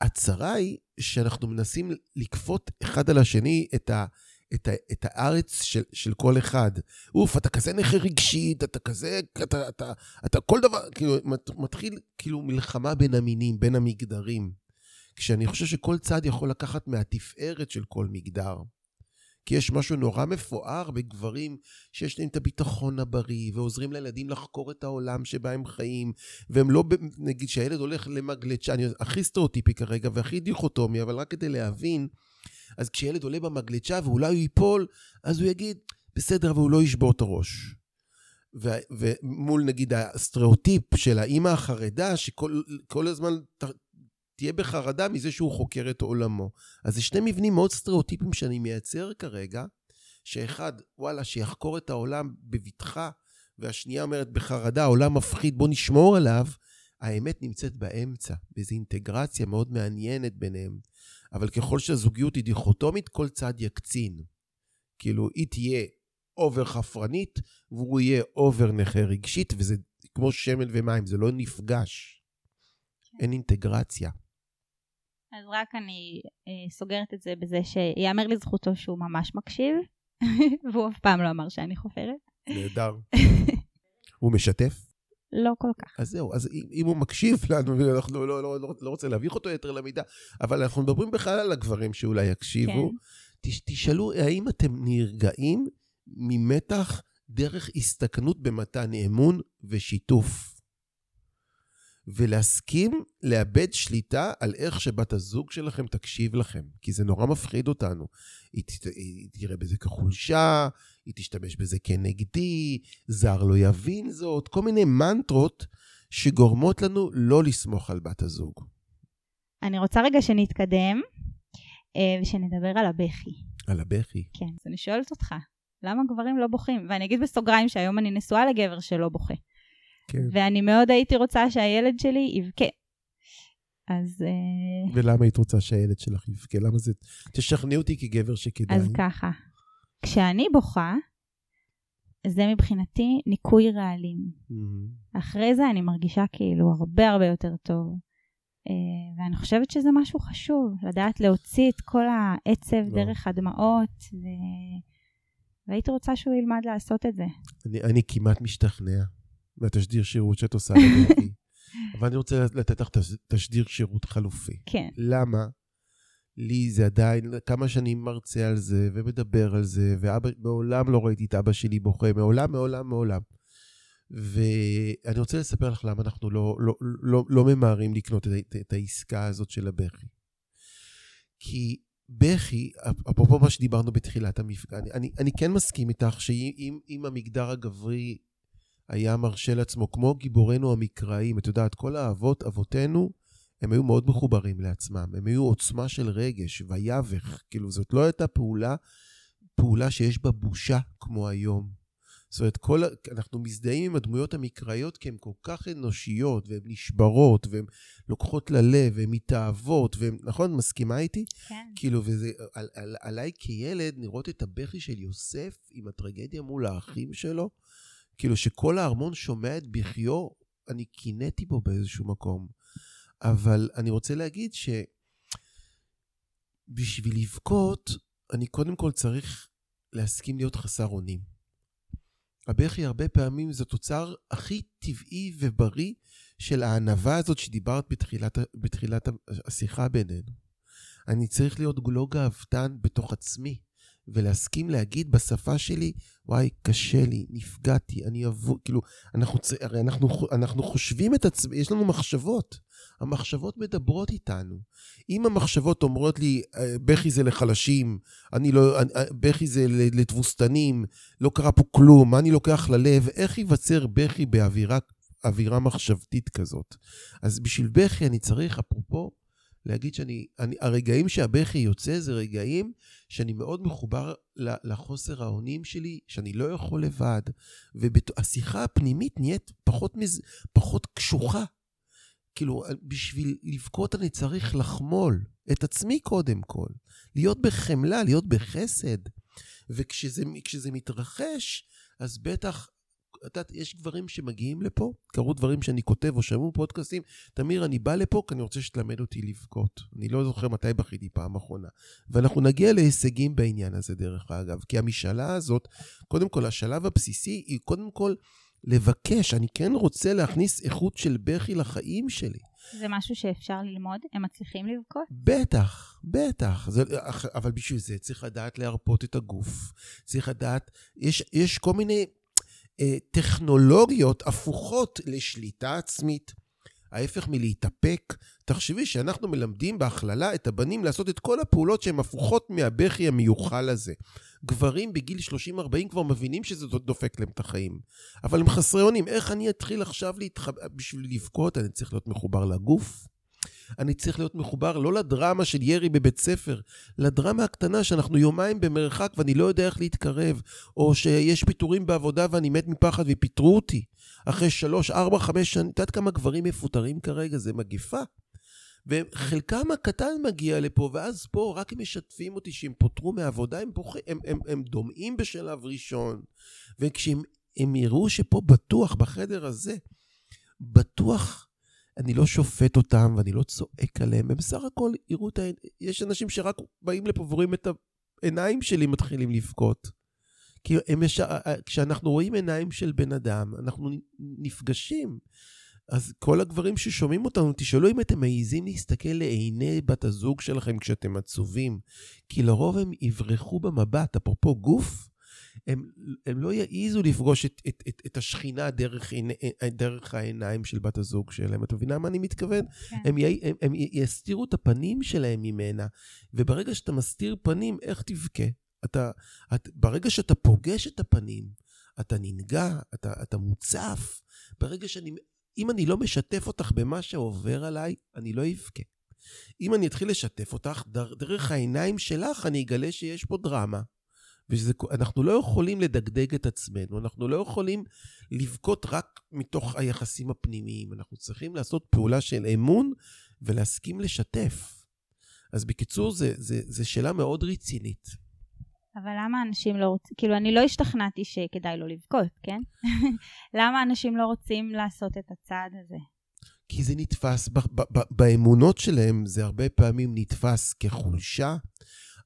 הצרה היא שאנחנו מנסים לכפות אחד על השני את ה... את, ה, את הארץ של, של כל אחד. אוף, אתה כזה נכה רגשית, אתה כזה, אתה, אתה, אתה כל דבר, כאילו, מתחיל כאילו מלחמה בין המינים, בין המגדרים. כשאני חושב שכל צד יכול לקחת מהתפארת של כל מגדר. כי יש משהו נורא מפואר בגברים שיש להם את הביטחון הבריא, ועוזרים לילדים לחקור את העולם שבה הם חיים, והם לא, נגיד שהילד הולך למגלצ'ה, אני הכי סטריאוטיפי כרגע והכי דיכוטומי, אבל רק כדי להבין, אז כשילד עולה במגלצ'ה ואולי הוא ייפול, אז הוא יגיד, בסדר, אבל הוא לא ישבור את הראש. ומול נגיד הסטריאוטיפ של האימא החרדה, שכל הזמן ת- תהיה בחרדה מזה שהוא חוקר את עולמו. אז זה שני מבנים מאוד סטריאוטיפיים שאני מייצר כרגע, שאחד, וואלה, שיחקור את העולם בבטחה, והשנייה אומרת בחרדה, העולם מפחיד, בוא נשמור עליו. האמת נמצאת באמצע, באיזו אינטגרציה מאוד מעניינת ביניהם. אבל ככל שהזוגיות היא דיכוטומית, כל צד יקצין. כאילו, היא תהיה over חפרנית, והוא יהיה over נכה רגשית, וזה כמו שמן ומים, זה לא נפגש. כן. אין אינטגרציה. אז רק אני אה, סוגרת את זה בזה שיאמר לזכותו שהוא ממש מקשיב, <laughs> והוא אף פעם לא אמר שאני חופרת. נהדר. <laughs> הוא משתף? לא כל כך. אז זהו, אז אם, אם הוא מקשיב לנו, <laughs> אנחנו לא, לא, לא, לא רוצה להביך אותו יותר למידה, אבל אנחנו מדברים בכלל על הגברים שאולי יקשיבו. כן. תשאלו, האם אתם נרגעים ממתח דרך הסתכנות במתן אמון ושיתוף? ולהסכים לאבד שליטה על איך שבת הזוג שלכם תקשיב לכם, כי זה נורא מפחיד אותנו. היא, ת, היא תראה בזה כחולשה, היא תשתמש בזה כנגדי, זר לא יבין זאת, כל מיני מנטרות שגורמות לנו לא לסמוך על בת הזוג. אני רוצה רגע שנתקדם אה, ושנדבר על הבכי. על הבכי? כן, אז אני שואלת אותך, למה גברים לא בוכים? ואני אגיד בסוגריים שהיום אני נשואה לגבר שלא בוכה. כן. ואני מאוד הייתי רוצה שהילד שלי יבכה. אז... אה, ולמה היית רוצה שהילד שלך יבכה? למה זה... תשכנעי אותי כגבר שכדאי. אז ככה, כשאני בוכה, זה מבחינתי ניקוי רעלים. Mm-hmm. אחרי זה אני מרגישה כאילו הרבה הרבה יותר טוב. Uh, ואני חושבת שזה משהו חשוב, לדעת להוציא את כל העצב לא. דרך הדמעות, ו... והייתי רוצה שהוא ילמד לעשות את זה. אני, אני כמעט משתכנע. מהתשדיר שירות שאת עושה לדעתי. <laughs> אבל אני רוצה לתת לך תשדיר שירות חלופי. כן. למה? לי זה עדיין, כמה שנים מרצה על זה ומדבר על זה, ומעולם לא ראיתי את אבא שלי בוכה, מעולם, מעולם, מעולם. ואני רוצה לספר לך למה אנחנו לא, לא, לא, לא ממהרים לקנות את, את, את העסקה הזאת של הבכי. כי בכי, אפרופו מה שדיברנו בתחילת המפגן, אני, אני, אני כן מסכים איתך שאם המגדר הגברי היה מרשה לעצמו, כמו גיבורינו המקראיים, את יודעת, כל האבות, אבותינו, הם היו מאוד מחוברים לעצמם, הם היו עוצמה של רגש, ויבך, כאילו זאת לא הייתה פעולה, פעולה שיש בה בושה כמו היום. זאת אומרת, כל, אנחנו מזדהים עם הדמויות המקראיות כי הן כל כך אנושיות, והן נשברות, והן לוקחות ללב, והן מתאהבות, והן, נכון? מסכימה איתי? כן. כאילו, וזה, על, על, עליי כילד, לראות את הבכי של יוסף עם הטרגדיה מול האחים שלו, כאילו שכל הארמון שומע את בכיו, אני קינאתי בו באיזשהו מקום. אבל אני רוצה להגיד שבשביל לבכות, אני קודם כל צריך להסכים להיות חסר אונים. הבכי הרבה פעמים זה תוצר הכי טבעי ובריא של הענווה הזאת שדיברת בתחילת, בתחילת השיחה בינינו. אני צריך להיות לא גאוותן בתוך עצמי. ולהסכים להגיד בשפה שלי, וואי, קשה לי, נפגעתי, אני אבוא, כאילו, אנחנו, הרי אנחנו, אנחנו חושבים את עצמנו, יש לנו מחשבות. המחשבות מדברות איתנו. אם המחשבות אומרות לי, אה, בכי זה לחלשים, אני לא, אה, בכי זה לתבוסתנים, לא קרה פה כלום, מה אני לוקח ללב, איך ייווצר בכי באווירה אווירה מחשבתית כזאת? אז בשביל בכי אני צריך, אפרופו, להגיד שאני, אני, הרגעים שהבכי יוצא זה רגעים שאני מאוד מחובר לחוסר האונים שלי, שאני לא יכול לבד, והשיחה הפנימית נהיית פחות, מז, פחות קשוחה. כאילו, בשביל לבכות אני צריך לחמול את עצמי קודם כל, להיות בחמלה, להיות בחסד. וכשזה מתרחש, אז בטח את יודעת, יש גברים שמגיעים לפה, קרו דברים שאני כותב או שמעו פודקאסטים, תמיר, אני בא לפה כי אני רוצה שתלמד אותי לבכות. אני לא זוכר מתי בכיתי פעם אחרונה. ואנחנו נגיע להישגים בעניין הזה, דרך אגב, כי המשאלה הזאת, קודם כל, השלב הבסיסי היא קודם כל לבקש, אני כן רוצה להכניס איכות של בכי לחיים שלי. זה משהו שאפשר ללמוד? הם מצליחים לבכות? בטח, בטח. זה, אבל בשביל זה צריך לדעת להרפות את הגוף. צריך לדעת, יש, יש כל מיני טכנולוגיות הפוכות לשליטה עצמית. ההפך מלהתאפק, תחשבי שאנחנו מלמדים בהכללה את הבנים לעשות את כל הפעולות שהן הפוכות מהבכי המיוחל הזה. גברים בגיל 30-40 כבר מבינים שזה דופק להם את החיים. אבל הם חסרי אונים. איך אני אתחיל עכשיו להתחב... בשביל לבכות? אני צריך להיות מחובר לגוף, אני צריך להיות מחובר לא לדרמה של ירי בבית ספר, לדרמה הקטנה שאנחנו יומיים במרחק ואני לא יודע איך להתקרב, או שיש פיטורים בעבודה ואני מת מפחד ופיטרו אותי. אחרי שלוש, ארבע, חמש שנים, את יודעת כמה גברים מפוטרים כרגע? זה מגיפה. וחלקם הקטן מגיע לפה, ואז פה רק הם משתפים אותי שהם פוטרו מהעבודה, הם, בוח... הם, הם, הם דומעים בשלב ראשון. וכשהם יראו שפה בטוח, בחדר הזה, בטוח אני לא שופט אותם ואני לא צועק עליהם, הם בסך הכל יראו את ה... יש אנשים שרק באים לפה ורואים את העיניים שלי מתחילים לבכות. כי הם יש... כשאנחנו רואים עיניים של בן אדם, אנחנו נפגשים. אז כל הגברים ששומעים אותנו, תשאלו אם אתם מעיזים להסתכל לעיני בת הזוג שלכם כשאתם עצובים. כי לרוב הם יברחו במבט, אפרופו גוף, הם, הם לא יעיזו לפגוש את, את, את, את השכינה דרך, דרך העיניים של בת הזוג שלהם. את מבינה מה אני מתכוון? כן. הם, הם, הם יסתירו את הפנים שלהם ממנה, וברגע שאתה מסתיר פנים, איך תבכה? אתה, את, ברגע שאתה פוגש את הפנים, אתה ננגע, אתה, אתה מוצף. ברגע שאני, אם אני לא משתף אותך במה שעובר עליי, אני לא אבכה. אם אני אתחיל לשתף אותך, דרך העיניים שלך אני אגלה שיש פה דרמה. ואנחנו לא יכולים לדגדג את עצמנו, אנחנו לא יכולים לבכות רק מתוך היחסים הפנימיים, אנחנו צריכים לעשות פעולה של אמון ולהסכים לשתף. אז בקיצור, זו שאלה מאוד רצינית. אבל למה אנשים לא רוצים, כאילו אני לא השתכנעתי שכדאי לא לבכות, כן? <laughs> למה אנשים לא רוצים לעשות את הצעד הזה? כי זה נתפס, באמונות שלהם זה הרבה פעמים נתפס כחולשה,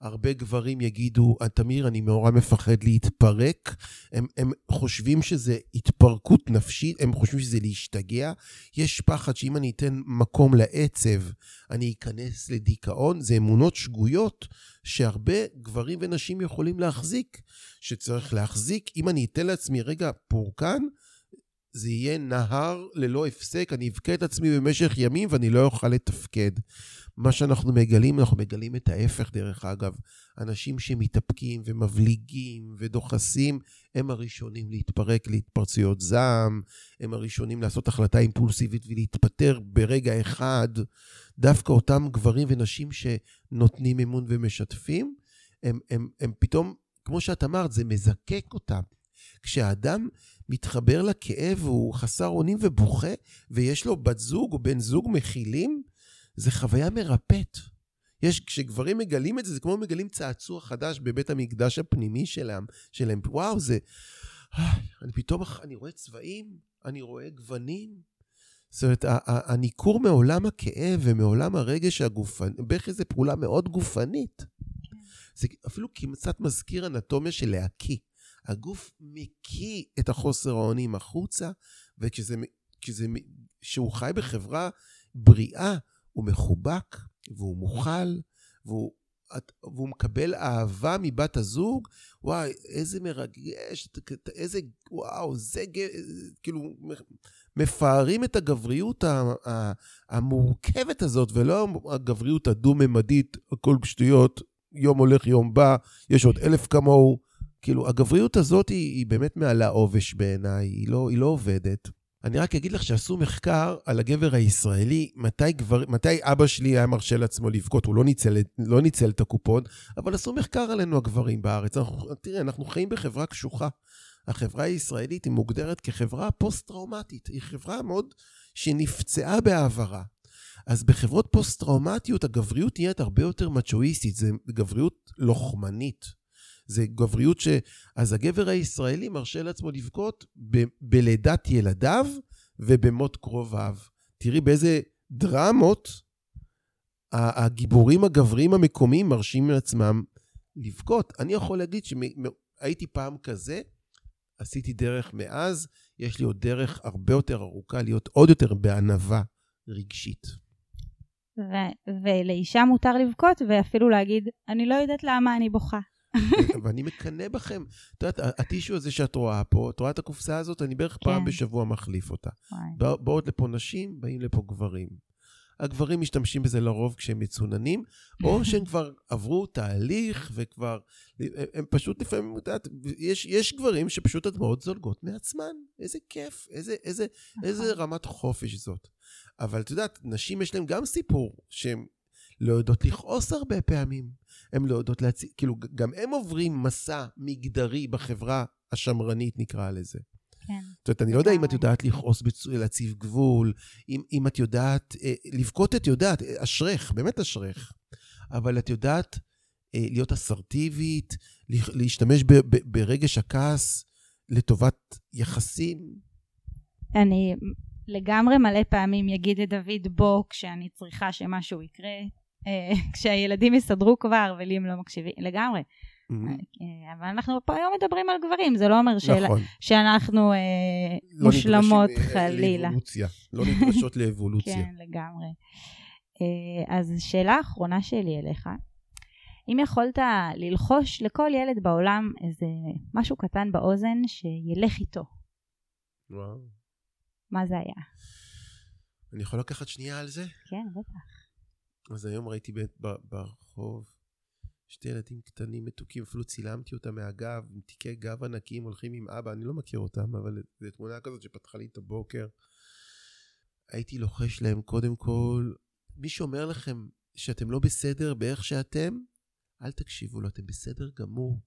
הרבה גברים יגידו, תמיר, אני מאורע מפחד להתפרק. הם, הם חושבים שזה התפרקות נפשית, הם חושבים שזה להשתגע. יש פחד שאם אני אתן מקום לעצב, אני אכנס לדיכאון. זה אמונות שגויות שהרבה גברים ונשים יכולים להחזיק. שצריך להחזיק, אם אני אתן לעצמי רגע פורקן, זה יהיה נהר ללא הפסק, אני אבכה את עצמי במשך ימים ואני לא אוכל לתפקד. מה שאנחנו מגלים, אנחנו מגלים את ההפך, דרך אגב. אנשים שמתאפקים ומבליגים ודוחסים, הם הראשונים להתפרק להתפרצויות זעם, הם הראשונים לעשות החלטה אימפולסיבית ולהתפטר ברגע אחד. דווקא אותם גברים ונשים שנותנים אמון ומשתפים, הם, הם, הם פתאום, כמו שאת אמרת, זה מזקק אותם. כשאדם מתחבר לכאב והוא חסר אונים ובוכה, ויש לו בת זוג או בן זוג מכילים, זה חוויה מרפאת. יש, כשגברים מגלים את זה, זה כמו מגלים צעצוע חדש בבית המקדש הפנימי שלהם. שלהם. וואו, זה... אני פתאום, אני רואה צבעים, אני רואה גוונים. זאת אומרת, הניכור מעולם הכאב ומעולם הרגש הגופני, בערך איזו פעולה מאוד גופנית. זה אפילו קצת מזכיר אנטומיה של להקיא. הגוף מקיא את החוסר האונים החוצה, וכשזה, כשזה, כשהוא חי בחברה בריאה, הוא מחובק, והוא מוכל, והוא, והוא מקבל אהבה מבת הזוג, וואי, איזה מרגש, איזה, וואו, זה, כאילו, מפארים את הגבריות המורכבת הזאת, ולא הגבריות הדו-ממדית, הכל שטויות, יום הולך, יום בא, יש עוד אלף כמוהו. כאילו, הגבריות הזאת היא, היא באמת מעלה עובש בעיניי, היא לא, היא לא עובדת. אני רק אגיד לך שעשו מחקר על הגבר הישראלי, מתי, גבר, מתי אבא שלי היה מרשה לעצמו לבכות, הוא לא ניצל, לא ניצל את הקופון, אבל עשו מחקר עלינו הגברים בארץ. אנחנו, תראה, אנחנו חיים בחברה קשוחה. החברה הישראלית היא מוגדרת כחברה פוסט-טראומטית. היא חברה מאוד שנפצעה בעברה. אז בחברות פוסט-טראומטיות הגבריות נהיית הרבה יותר מצ'ואיסטית, זה גבריות לוחמנית. זה גבריות ש... אז הגבר הישראלי מרשה לעצמו לבכות ב... בלידת ילדיו ובמות קרוביו. תראי באיזה דרמות הגיבורים הגבריים המקומיים מרשים לעצמם לבכות. אני יכול להגיד שהייתי פעם כזה, עשיתי דרך מאז, יש לי עוד דרך הרבה יותר ארוכה להיות עוד יותר בענווה רגשית. ו- ולאישה מותר לבכות ואפילו להגיד, אני לא יודעת למה אני בוכה. <laughs> ואני מקנא בכם. את יודעת, הטישו הזה שאת רואה פה, את רואה את הקופסה הזאת? אני בערך פעם כן. בשבוע מחליף אותה. באות לפה נשים, באים לפה גברים. הגברים משתמשים בזה לרוב כשהם מצוננים, <laughs> או שהם כבר עברו תהליך וכבר... הם פשוט לפעמים, את יודעת, יש, יש גברים שפשוט הדמעות זולגות מעצמן. איזה כיף, איזה, איזה, איזה נכון. רמת חופש זאת. אבל את יודעת, נשים יש להן גם סיפור, שהן לא יודעות לכעוס הרבה פעמים. הן לא יודעות להציג, כאילו, גם הם עוברים מסע מגדרי בחברה השמרנית, נקרא לזה. כן. זאת אומרת, אני לא יודע אם את יודעת לכעוס, להציב גבול, אם, אם את יודעת, אה, לבכות את יודעת, אה, אשרך, באמת אשרך, אבל את יודעת אה, להיות אסרטיבית, להשתמש ב, ב, ברגש הכעס לטובת יחסים. אני לגמרי מלא פעמים אגיד לדוד בוא כשאני צריכה שמשהו יקרה, <laughs> כשהילדים יסדרו כבר ולי הם לא מקשיבים, לגמרי. Mm-hmm. אבל אנחנו פה היום מדברים על גברים, זה לא אומר נכון. שאנחנו אה, לא מושלמות אה, חלילה. לאבולוציה, לא נדרשות לאבולוציה. <laughs> כן, לגמרי. אז שאלה אחרונה שלי אליך, אם יכולת ללחוש לכל ילד בעולם איזה משהו קטן באוזן שילך איתו. וואו. מה זה היה? אני יכול לקחת שנייה על זה? כן, בטח. אז היום ראיתי ברחוב שתי ילדים קטנים מתוקים, אפילו צילמתי אותם מהגב, עם תיקי גב ענקיים, הולכים עם אבא, אני לא מכיר אותם, אבל זו תמונה כזאת שפתחה לי את הבוקר. הייתי לוחש להם, קודם כל, מי שאומר לכם שאתם לא בסדר באיך שאתם, אל תקשיבו לו, אתם בסדר גמור.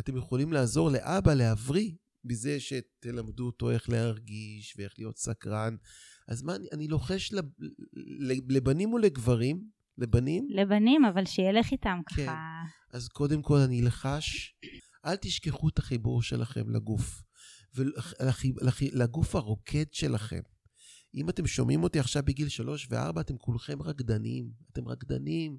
אתם יכולים לעזור לאבא להבריא בזה שתלמדו אותו איך להרגיש ואיך להיות סקרן. אז מה, אני, אני לוחש לב, לבנים ולגברים, לבנים? לבנים, אבל שילך איתם כן. ככה. אז קודם כל אני אלחש, אל תשכחו את החיבור שלכם לגוף, ולגוף הרוקד שלכם. אם אתם שומעים אותי עכשיו בגיל שלוש וארבע, אתם כולכם רקדנים. אתם רקדנים.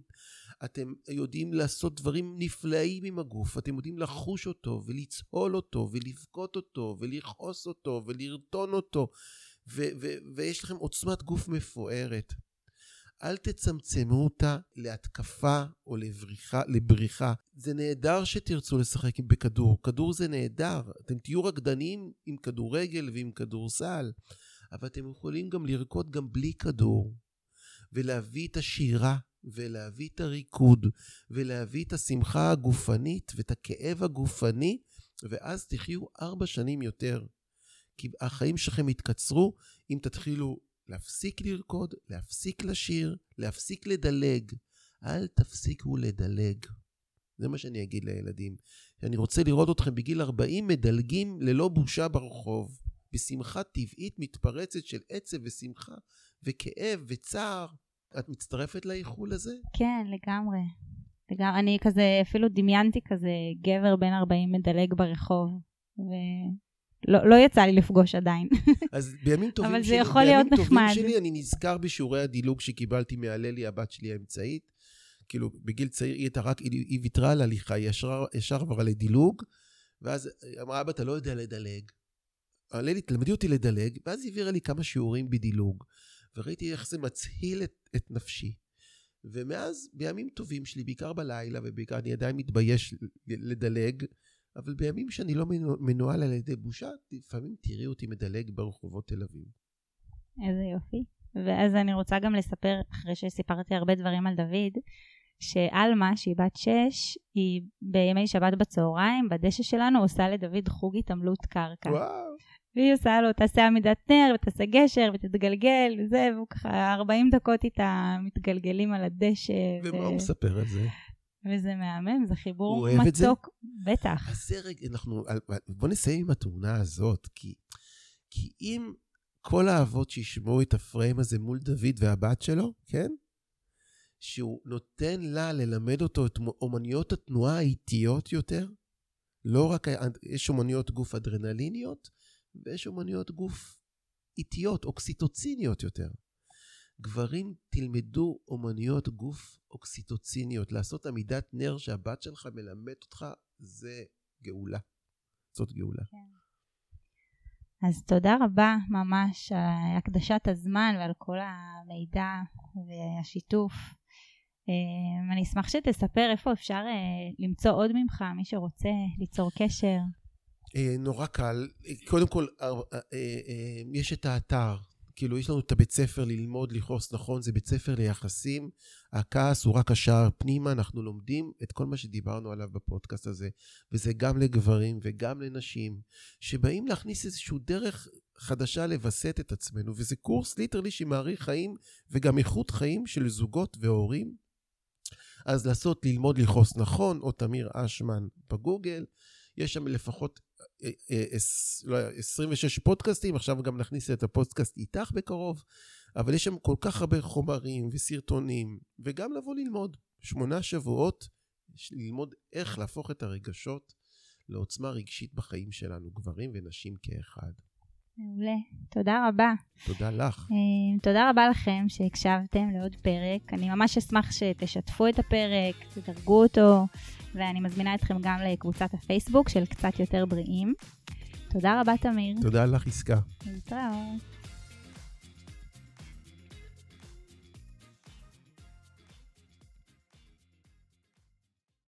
אתם יודעים לעשות דברים נפלאים עם הגוף. אתם יודעים לחוש אותו, ולצהול אותו, ולבכות אותו, ולכעוס אותו, ולרטון אותו. ו- ו- ויש לכם עוצמת גוף מפוארת. אל תצמצמו אותה להתקפה או לבריחה, לבריחה. זה נהדר שתרצו לשחק בכדור. כדור זה נהדר. אתם תהיו רקדנים עם כדורגל ועם כדורסל, אבל אתם יכולים גם לרקוד גם בלי כדור, ולהביא את השירה, ולהביא את הריקוד, ולהביא את השמחה הגופנית ואת הכאב הגופני, ואז תחיו ארבע שנים יותר. כי החיים שלכם יתקצרו אם תתחילו להפסיק לרקוד, להפסיק לשיר, להפסיק לדלג. אל תפסיקו לדלג. זה מה שאני אגיד לילדים. אני רוצה לראות אתכם בגיל 40 מדלגים ללא בושה ברחוב, בשמחה טבעית מתפרצת של עצב ושמחה וכאב וצער. את מצטרפת לאיחול הזה? כן, לגמרי. לגמרי. אני כזה, אפילו דמיינתי כזה גבר בן 40 מדלג ברחוב, ו... לא, לא יצא לי לפגוש עדיין. אז בימים טובים אבל זה שלי, יכול להיות בימים טובים נחמד. שלי, אני נזכר בשיעורי הדילוג שקיבלתי מהללי, הבת שלי האמצעית. כאילו, בגיל צעיר היא הייתה רק, היא, היא ויתרה על הליכה, היא ישר, ישר עברה לדילוג, ואז היא אמרה, אבא, אתה לא יודע לדלג. הללי, תלמדי אותי לדלג, ואז היא העבירה לי כמה שיעורים בדילוג, וראיתי איך זה מצהיל את, את נפשי. ומאז, בימים טובים שלי, בעיקר בלילה, ובעיקר אני עדיין מתבייש לדלג, אבל בימים שאני לא מנוהל על ידי בושה, לפעמים תראי אותי מדלג ברחובות תל אביב. איזה יופי. ואז אני רוצה גם לספר, אחרי שסיפרתי הרבה דברים על דוד, שעלמה, שהיא בת שש, היא בימי שבת בצהריים, בדשא שלנו, עושה לדוד חוג התעמלות קרקע. וואו. והיא עושה לו, תעשה עמידת נר, ותעשה גשר, ותתגלגל, וזה, והוא ככה 40 דקות איתה מתגלגלים על הדשא. ומה ו- הוא מספר על זה? וזה מהמם, זה חיבור? מתוק. בטח. אז זה רגע, אנחנו, בוא נסיים עם התאונה הזאת, כי, כי אם כל האבות שישמעו את הפריים הזה מול דוד והבת שלו, כן? שהוא נותן לה ללמד אותו את אומנויות התנועה האיטיות יותר, לא רק, יש אומנויות גוף אדרנליניות, ויש אומנויות גוף איטיות, אוקסיטוציניות יותר. גברים, תלמדו אומנויות גוף אוקסיטוציניות. לעשות עמידת נר שהבת שלך מלמד אותך, זה גאולה. זאת גאולה. אז תודה רבה ממש על הקדשת הזמן ועל כל המידע והשיתוף. אה, אני אשמח שתספר איפה אפשר אה, למצוא עוד ממך, מי שרוצה ליצור קשר. אה, נורא קל. קודם כל, אה, יש את האתר. כאילו, יש לנו את הבית ספר ללמוד, לכעוס נכון, זה בית ספר ליחסים. הכעס הוא רק השער פנימה, אנחנו לומדים את כל מה שדיברנו עליו בפודקאסט הזה. וזה גם לגברים וגם לנשים, שבאים להכניס איזושהי דרך חדשה לווסת את עצמנו, וזה קורס ליטרלי שמאריך חיים וגם איכות חיים של זוגות והורים. אז לעשות ללמוד לכעוס נכון, או תמיר אשמן בגוגל. יש שם לפחות לא, 26 פודקאסטים, עכשיו גם נכניס את הפודקאסט איתך בקרוב, אבל יש שם כל כך הרבה חומרים וסרטונים, וגם לבוא ללמוד. שמונה שבועות, ללמוד איך להפוך את הרגשות לעוצמה רגשית בחיים שלנו, גברים ונשים כאחד. מעולה. תודה רבה. תודה לך. אה, תודה רבה לכם שהקשבתם לעוד פרק. אני ממש אשמח שתשתפו את הפרק, תדרגו אותו, ואני מזמינה אתכם גם לקבוצת הפייסבוק של קצת יותר בריאים. תודה רבה, תמיר. תודה לך, עסקה. להתראות.